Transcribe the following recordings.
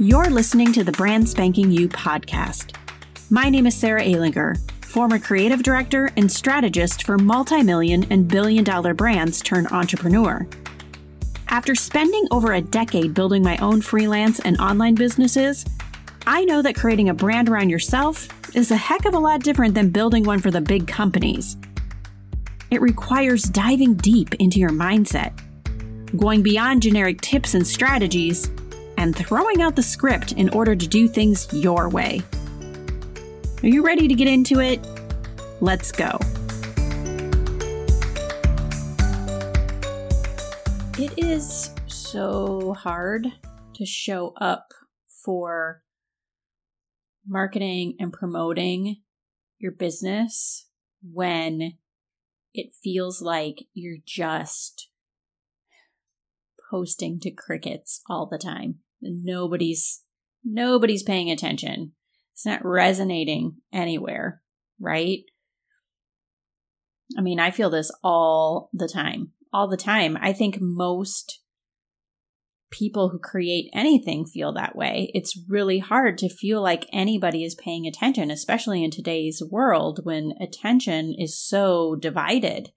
You're listening to the Brand Spanking You podcast. My name is Sarah Ehlinger, former creative director and strategist for multi million and billion dollar brands turned entrepreneur. After spending over a decade building my own freelance and online businesses, I know that creating a brand around yourself is a heck of a lot different than building one for the big companies. It requires diving deep into your mindset, going beyond generic tips and strategies, and throwing out the script in order to do things your way. Are you ready to get into it? Let's go. It is so hard to show up for marketing and promoting your business when it feels like you're just posting to crickets all the time. Nobody's nobody's paying attention. It's not resonating anywhere, right? I mean, I feel this all the time. All the time. I think most people who create anything feel that way. It's really hard to feel like anybody is paying attention, especially in today's world when attention is so divided.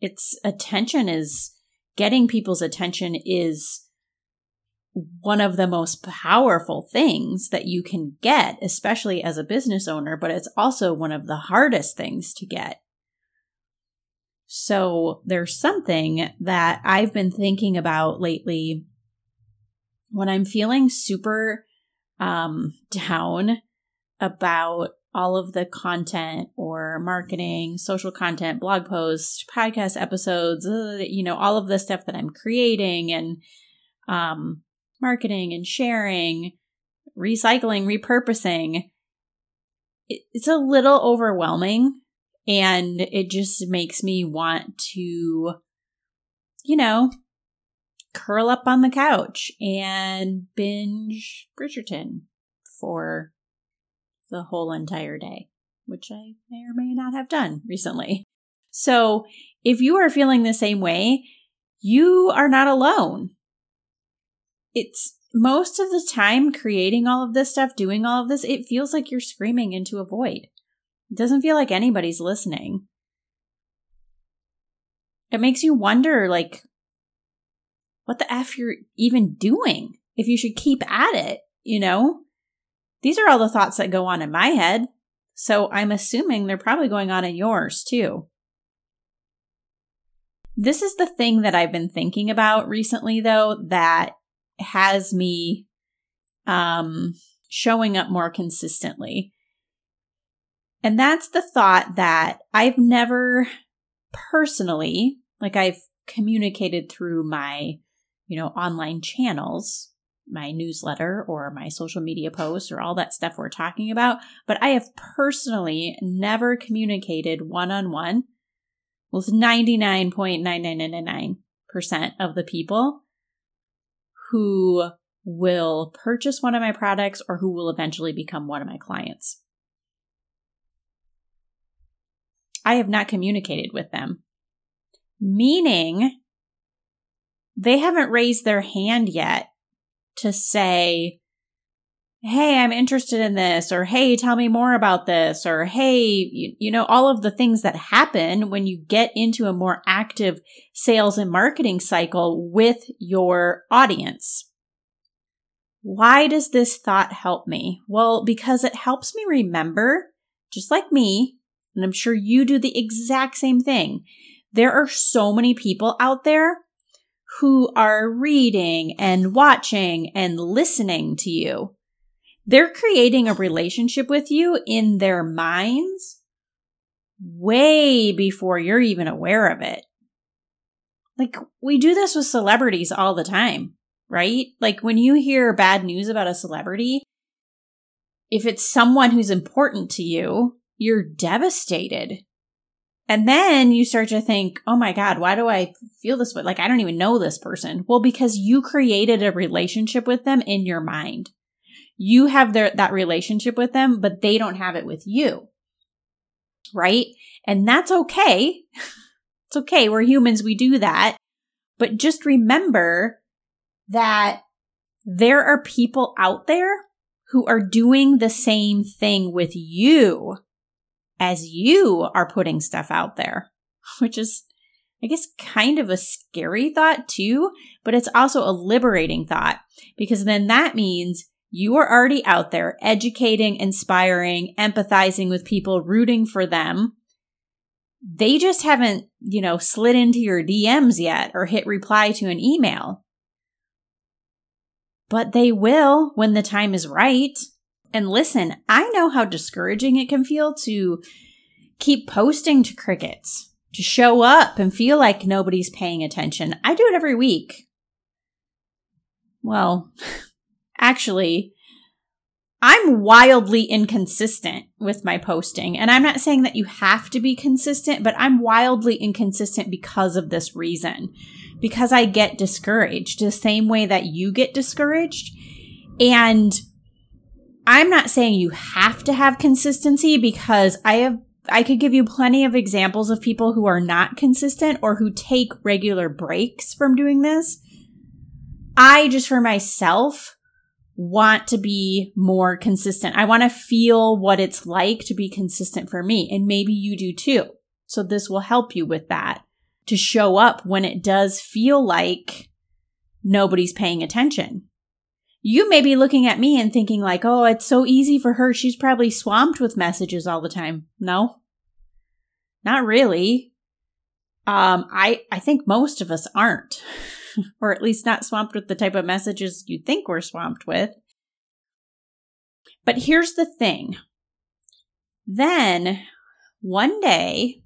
It's attention is getting people's attention is one of the most powerful things that you can get, especially as a business owner, but it's also one of the hardest things to get. So there's something that I've been thinking about lately when I'm feeling super um, down about all of the content or marketing, social content, blog posts, podcast episodes, uh, you know, all of the stuff that I'm creating and um, marketing and sharing, recycling, repurposing. It's a little overwhelming and it just makes me want to, you know, curl up on the couch and binge Bridgerton for the whole entire day, which I may or may not have done recently. So if you are feeling the same way, you are not alone it's most of the time creating all of this stuff, doing all of this, it feels like you're screaming into a void. It doesn't feel like anybody's listening. It makes you wonder, like, what the F you're even doing, if you should keep at it, you know? These are all the thoughts that go on in my head. So I'm assuming they're probably going on in yours too. This is the thing that I've been thinking about recently, though, that has me um, showing up more consistently. And that's the thought that I've never personally, like I've communicated through my, you know, online channels, my newsletter or my social media posts or all that stuff we're talking about, but I have personally never communicated one on one with 99.9999% of the people who will purchase one of my products or who will eventually become one of my clients. I have not communicated with them, meaning they haven't raised their hand yet to say, Hey, I'm interested in this, or Hey, tell me more about this, or Hey, you, you, know, all of the things that happen when you get into a more active sales and marketing cycle with your audience. Why does this thought help me? Well, because it helps me remember, just like me, and I'm sure you do the exact same thing. There are so many people out there who are reading and watching and listening to you they're creating a relationship with you in their minds way before you're even aware of it. Like, we do this with celebrities all the time, right? Like, when you hear bad news about a celebrity, if it's someone who's important to you, you're devastated. And then you start to think, oh my God, why do I feel this way? Like, I don't even know this person. Well, because you created a relationship with them in your mind. You have their, that relationship with them, but they don't have it with you. Right? And that's okay. it's okay. We're humans. We do that. But just remember that there are people out there who are doing the same thing with you as you are putting stuff out there, which is, I guess, kind of a scary thought too, but it's also a liberating thought because then that means you are already out there educating, inspiring, empathizing with people, rooting for them. They just haven't, you know, slid into your DMs yet or hit reply to an email. But they will when the time is right. And listen, I know how discouraging it can feel to keep posting to crickets, to show up and feel like nobody's paying attention. I do it every week. Well, actually, I'm wildly inconsistent with my posting. And I'm not saying that you have to be consistent, but I'm wildly inconsistent because of this reason. Because I get discouraged the same way that you get discouraged. And I'm not saying you have to have consistency because I have I could give you plenty of examples of people who are not consistent or who take regular breaks from doing this. I just for myself want to be more consistent. I want to feel what it's like to be consistent for me. And maybe you do too. So this will help you with that to show up when it does feel like nobody's paying attention. You may be looking at me and thinking like, oh, it's so easy for her. She's probably swamped with messages all the time. No, not really. Um, I, I think most of us aren't. or at least not swamped with the type of messages you think we're swamped with. But here's the thing. Then one day,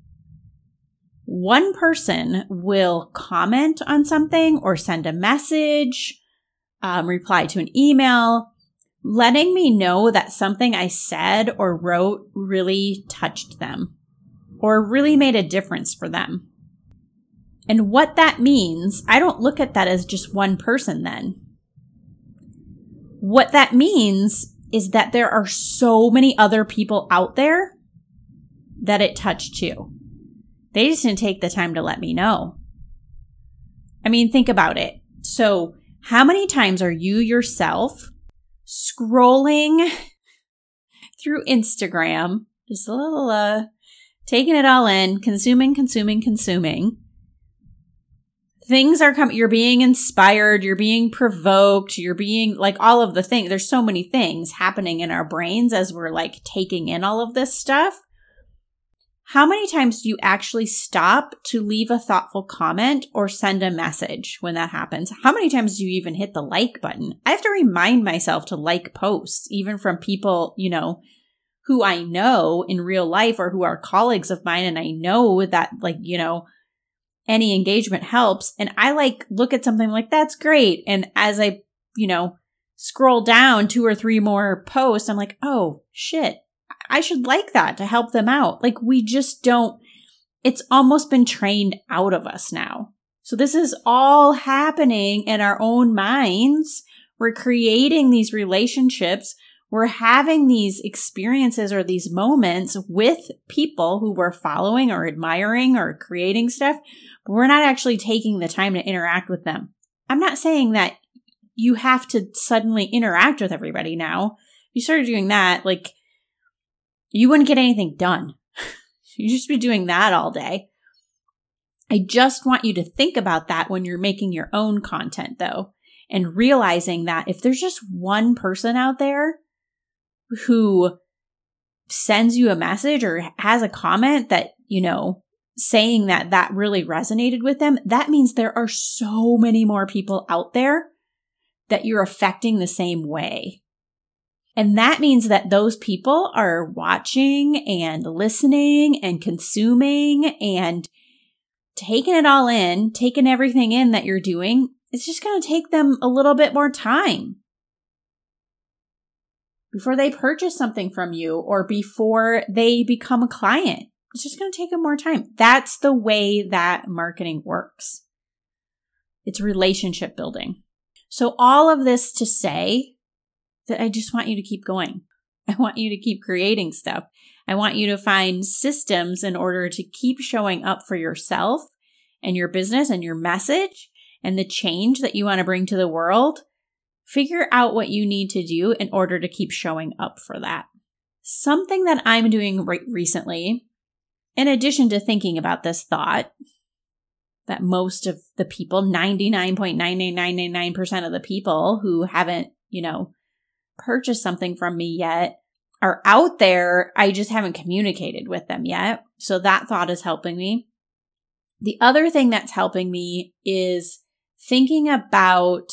one person will comment on something or send a message, um, reply to an email, letting me know that something I said or wrote really touched them or really made a difference for them. And what that means, I don't look at that as just one person then. What that means is that there are so many other people out there that it touched too. They just didn't take the time to let me know. I mean, think about it. So, how many times are you yourself scrolling through Instagram, just a little, uh, taking it all in, consuming, consuming, consuming, things are coming you're being inspired you're being provoked you're being like all of the things there's so many things happening in our brains as we're like taking in all of this stuff. How many times do you actually stop to leave a thoughtful comment or send a message when that happens? How many times do you even hit the like button? I have to remind myself to like posts even from people you know who i know in real life or who are colleagues of mine and i know that like you know any engagement helps. And I like look at something like that's great. And as I, you know, scroll down two or three more posts, I'm like, oh shit, I should like that to help them out. Like we just don't, it's almost been trained out of us now. So this is all happening in our own minds. We're creating these relationships. We're having these experiences or these moments with people who we're following or admiring or creating stuff but we're not actually taking the time to interact with them. I'm not saying that you have to suddenly interact with everybody now. If you started doing that, like, you wouldn't get anything done. You'd just be doing that all day. I just want you to think about that when you're making your own content, though, and realizing that if there's just one person out there who sends you a message or has a comment that, you know, saying that that really resonated with them, that means there are so many more people out there that you're affecting the same way. And that means that those people are watching and listening and consuming and taking it all in, taking everything in that you're doing. It's just going to take them a little bit more time before they purchase something from you or before they become a client. It's just going to take them more time. That's the way that marketing works. It's relationship building. So all of this to say that I just want you to keep going. I want you to keep creating stuff. I want you to find systems in order to keep showing up for yourself and your business and your message and the change that you want to bring to the world Figure out what you need to do in order to keep showing up for that. Something that I'm doing right recently, in addition to thinking about this thought, that most of the people, 99.99999% of the people who haven't, you know, purchased something from me yet are out there. I just haven't communicated with them yet. So that thought is helping me. The other thing that's helping me is thinking about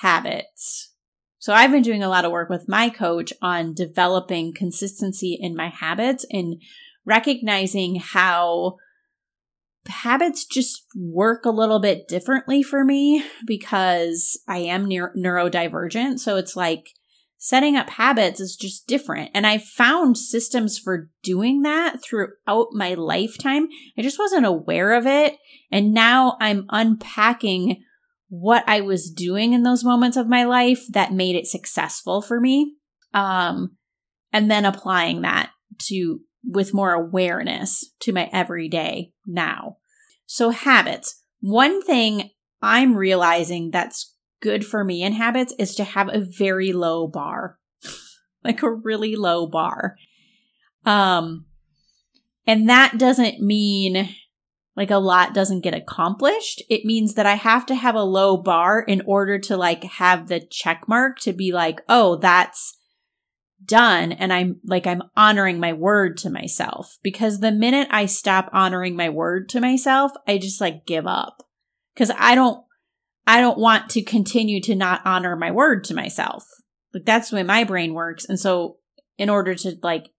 habits. So I've been doing a lot of work with my coach on developing consistency in my habits and recognizing how habits just work a little bit differently for me because I am neuro- neurodivergent. So it's like setting up habits is just different. And I found systems for doing that throughout my lifetime. I just wasn't aware of it. And now I'm unpacking what I was doing in those moments of my life that made it successful for me. Um, and then applying that to with more awareness to my everyday now. So habits. One thing I'm realizing that's good for me in habits is to have a very low bar, like a really low bar. Um, and that doesn't mean like a lot doesn't get accomplished. It means that I have to have a low bar in order to like have the check mark to be like, oh, that's done. And I'm like, I'm honoring my word to myself because the minute I stop honoring my word to myself, I just like give up because I don't I don't want to continue to not honor my word to myself. Like that's the way my brain works. And so in order to like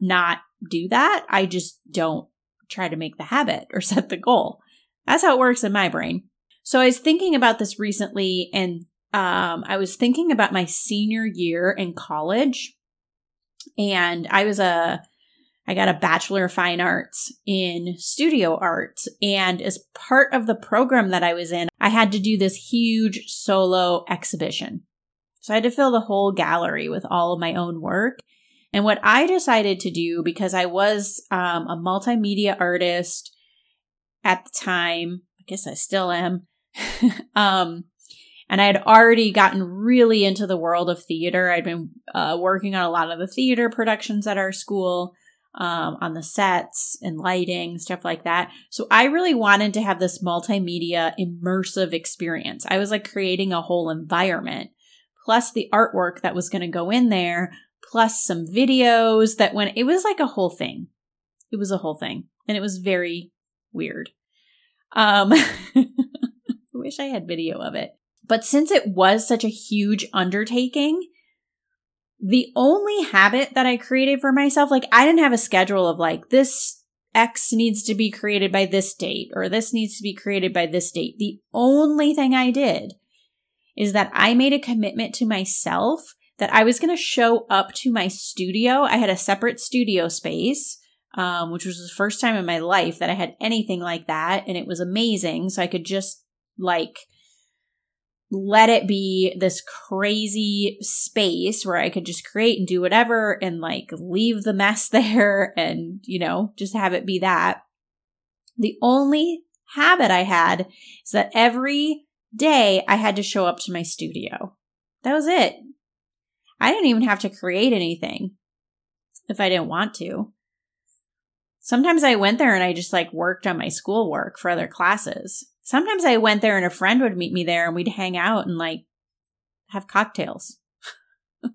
not do that, I just don't try to make the habit or set the goal. That's how it works in my brain. So I was thinking about this recently and um, I was thinking about my senior year in college and I was a I got a Bachelor of Fine Arts in studio art. And as part of the program that I was in, I had to do this huge solo exhibition. So I had to fill the whole gallery with all of my own work. And what I decided to do, because I was um, a multimedia artist at the time, I guess I still am, um, and I had already gotten really into the world of theater. I'd been uh, working on a lot of the theater productions at our school um, on the sets and lighting, stuff like that. So I really wanted to have this multimedia immersive experience. I was like creating a whole environment, plus the artwork that was going to go in there, plus some videos that went, it was like a whole thing. It was a whole thing. And it was very weird. Um, I wish I had video of it. But since it was such a huge undertaking, the only habit that I created for myself, like I didn't have a schedule of like this X needs to be created by this date or this needs to be created by this date. The only thing I did is that I made a commitment to myself that I was going to show up to my studio. I had a separate studio space, um, which was the first time in my life that I had anything like that. And it was amazing. So I could just like let it be this crazy space where I could just create and do whatever and like leave the mess there and, you know, just have it be that. The only habit I had is that every day I had to show up to my studio. That was it. I didn't even have to create anything if I didn't want to. Sometimes I went there and I just like worked on my schoolwork for other classes sometimes I went there and a friend would meet me there and we'd hang out and like have cocktails. it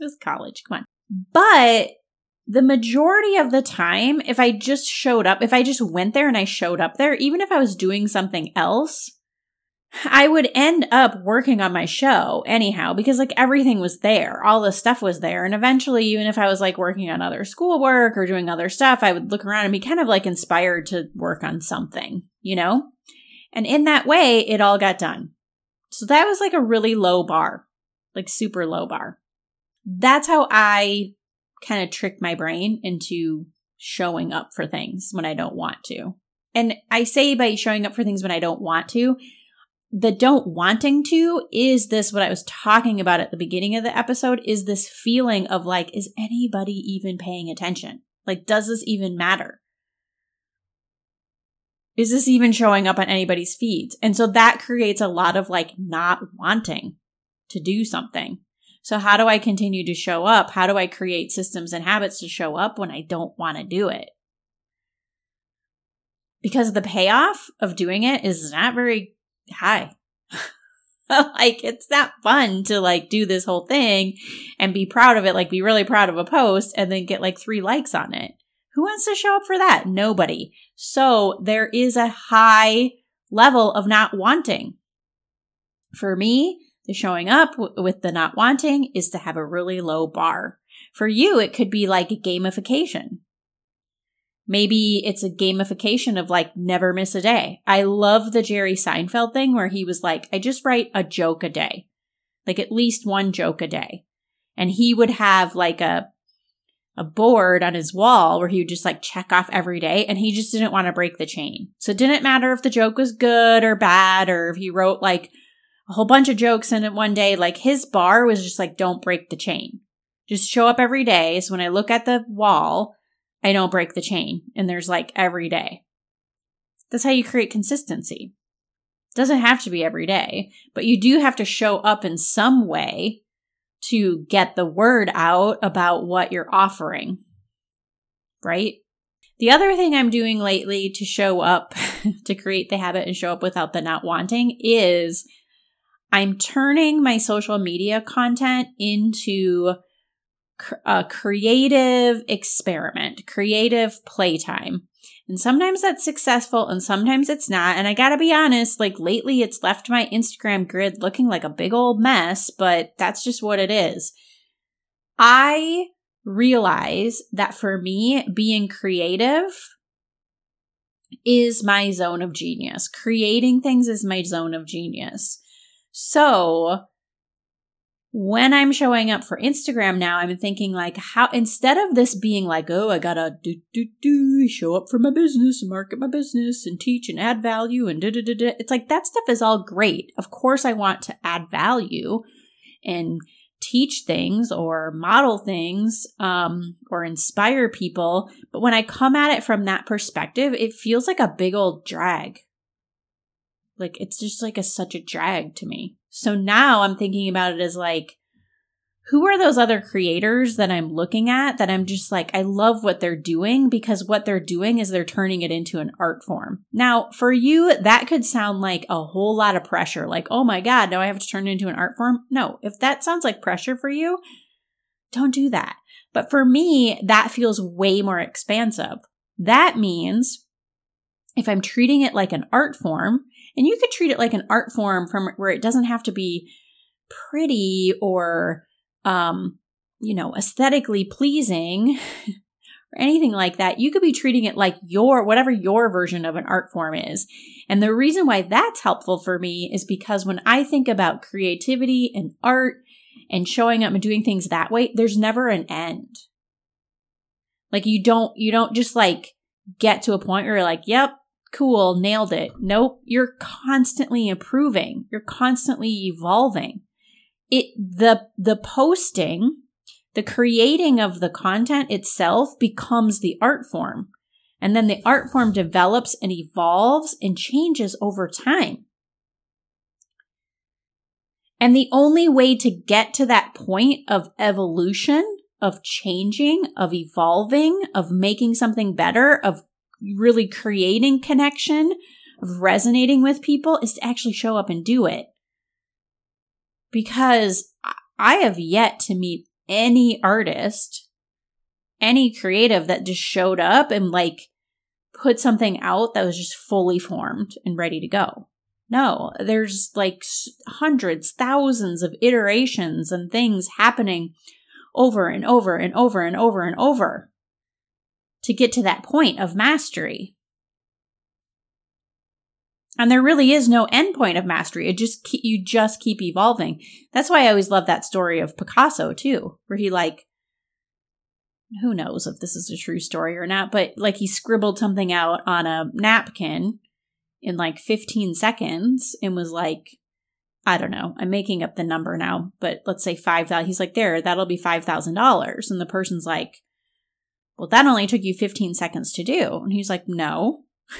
was college. Come on. But the majority of the time, if I just showed up, if I just went there and I showed up there, even if I was doing something else, I would end up working on my show anyhow because like everything was there. All the stuff was there. And eventually, even if I was like working on other schoolwork or doing other stuff, I would look around and be kind of like inspired to work on something, you know? And in that way, it all got done. So that was like a really low bar, like super low bar. That's how I kind of trick my brain into showing up for things when I don't want to. And I say by showing up for things when I don't want to, the don't wanting to is this what I was talking about at the beginning of the episode is this feeling of like, is anybody even paying attention? Like, does this even matter? is this even showing up on anybody's feeds? And so that creates a lot of like not wanting. to do something. So, how do I continue to show up? How do I create systems and habits to show up when I don't want to do it? Because the payoff of doing it is not very high. like it's not fun to like do this whole thing and be proud of it, like be really proud of a post and then get like three likes on it. Who wants to show up for that? Nobody. So there is a high level of not wanting. For me, the showing up w- with the not wanting is to have a really low bar. For you, it could be like gamification. Maybe it's a gamification of like never miss a day. I love the Jerry Seinfeld thing where he was like, I just write a joke a day, like at least one joke a day. And he would have like a, a board on his wall where he would just like check off every day and he just didn't want to break the chain. So it didn't matter if the joke was good or bad or if he wrote like a whole bunch of jokes in it one day. Like his bar was just like, don't break the chain. Just show up every day. So when I look at the wall, I don't break the chain. And there's like every day. That's how you create consistency. It doesn't have to be every day, but you do have to show up in some way to get the word out about what you're offering. Right? The other thing I'm doing lately to show up, to create the habit and show up without the not wanting is I'm turning my social media content into a uh, creative experiment, creative playtime. And sometimes that's successful and sometimes it's not. And I gotta be honest, like lately it's left my Instagram grid looking like a big old mess, but that's just what it is. I realize that for me, being creative is my zone of genius. Creating things is my zone of genius. So when I'm showing up for Instagram now, I'm thinking like how instead of this being like, oh, I gotta do do do show up for my business and market my business and teach and add value and da da da da. It's like that stuff is all great. Of course, I want to add value and teach things or model things um, or inspire people. But when I come at it from that perspective, it feels like a big old drag. Like it's just like a such a drag to me. So now I'm thinking about it as like, who are those other creators that I'm looking at that I'm just like, I love what they're doing because what they're doing is they're turning it into an art form. Now, for you, that could sound like a whole lot of pressure. Like, oh my God, now I have to turn it into an art form. No, if that sounds like pressure for you, don't do that. But for me, that feels way more expansive. That means if I'm treating it like an art form, and you could treat it like an art form from where it doesn't have to be pretty or, um, you know, aesthetically pleasing or anything like that. You could be treating it like your, whatever your version of an art form is. And the reason why that's helpful for me is because when I think about creativity and art and showing up and doing things that way, there's never an end. Like you don't, you don't just like get to a point where you're like, yep, cool, nailed it. Nope, you're constantly improving. You're constantly evolving. It the the posting, the creating of the content itself becomes the art form. And then the art form develops and evolves and changes over time. And the only way to get to that point of evolution, of changing, of evolving, of making something better, of really creating connection, of resonating with people, is to actually show up and do it. Because I have yet to meet any artist, any creative that just showed up and like put something out that was just fully formed and ready to go. No, there's like hundreds, thousands of iterations and things happening over and over and over and over and over to get to that point of mastery. And there really is no end point of mastery. It just you just keep evolving. That's why I always love that story of Picasso too, where he like who knows if this is a true story or not, but like he scribbled something out on a napkin in like 15 seconds and was like I don't know. I'm making up the number now, but let's say 5,000. He's like, there, that'll be $5,000. And the person's like, well, that only took you 15 seconds to do. And he's like, No.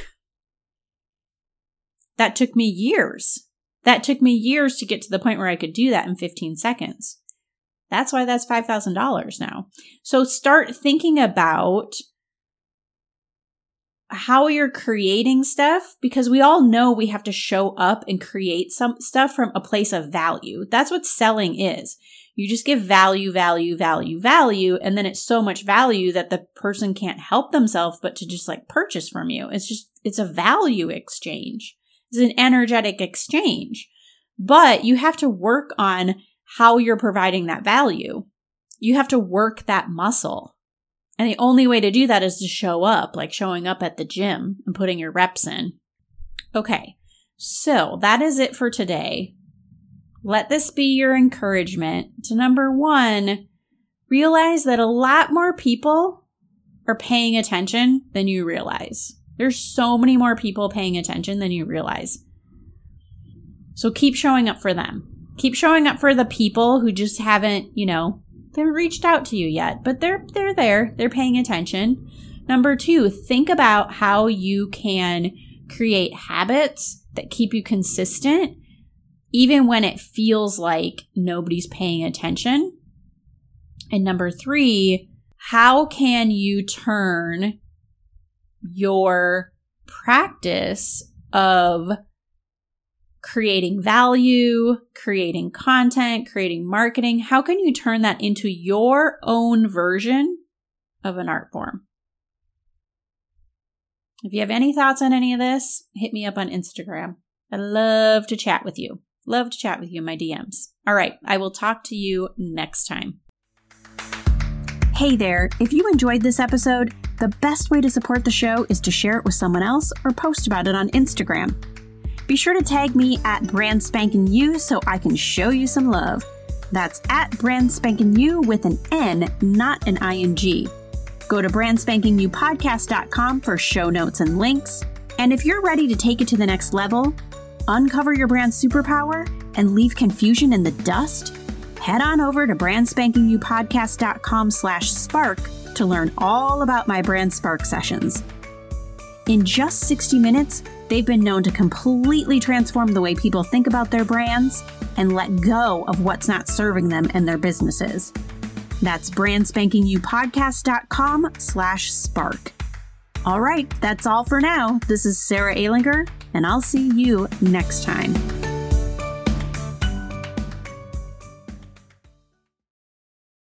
that took me years. That took me years to get to the point where I could do that in 15 seconds. That's why that's $5,000 now. So start thinking about how you're creating stuff because we all know we have to show up and create some stuff from a place of value. That's what selling is. You just give value, value, value, value, and then it's so much value that the person can't help themselves but to just like purchase from you. It's just, it's a value exchange. It's an energetic exchange. But you have to work on how you're providing that value. You have to work that muscle. And the only way to do that is to show up, like showing up at the gym and putting your reps in. Okay, so that is it for today. Let this be your encouragement to number one, realize that a lot more people are paying attention than you realize. There's so many more people paying attention than you realize. So keep showing up for them. Keep showing up for the people who just haven't, you know, they haven't reached out to you yet, but they're they're there. They're paying attention. Number 2, think about how you can create habits that keep you consistent even when it feels like nobody's paying attention. And number 3, how can you turn your practice of creating value, creating content, creating marketing. How can you turn that into your own version of an art form? If you have any thoughts on any of this, hit me up on Instagram. I love to chat with you. Love to chat with you in my DMs. All right, I will talk to you next time. Hey there, if you enjoyed this episode, the best way to support the show is to share it with someone else or post about it on Instagram. Be sure to tag me at Brand You so I can show you some love. That's at Brand You with an N, not an ING. Go to brandspankingyoupodcast.com for show notes and links. And if you're ready to take it to the next level, uncover your brand superpower, and leave confusion in the dust, head on over to brandspankingyoupodcast.com slash spark to learn all about my Brand Spark sessions. In just 60 minutes, they've been known to completely transform the way people think about their brands and let go of what's not serving them and their businesses. That's brandspankingyoupodcast.com slash spark. All right, that's all for now. This is Sarah Ehlinger, and I'll see you next time.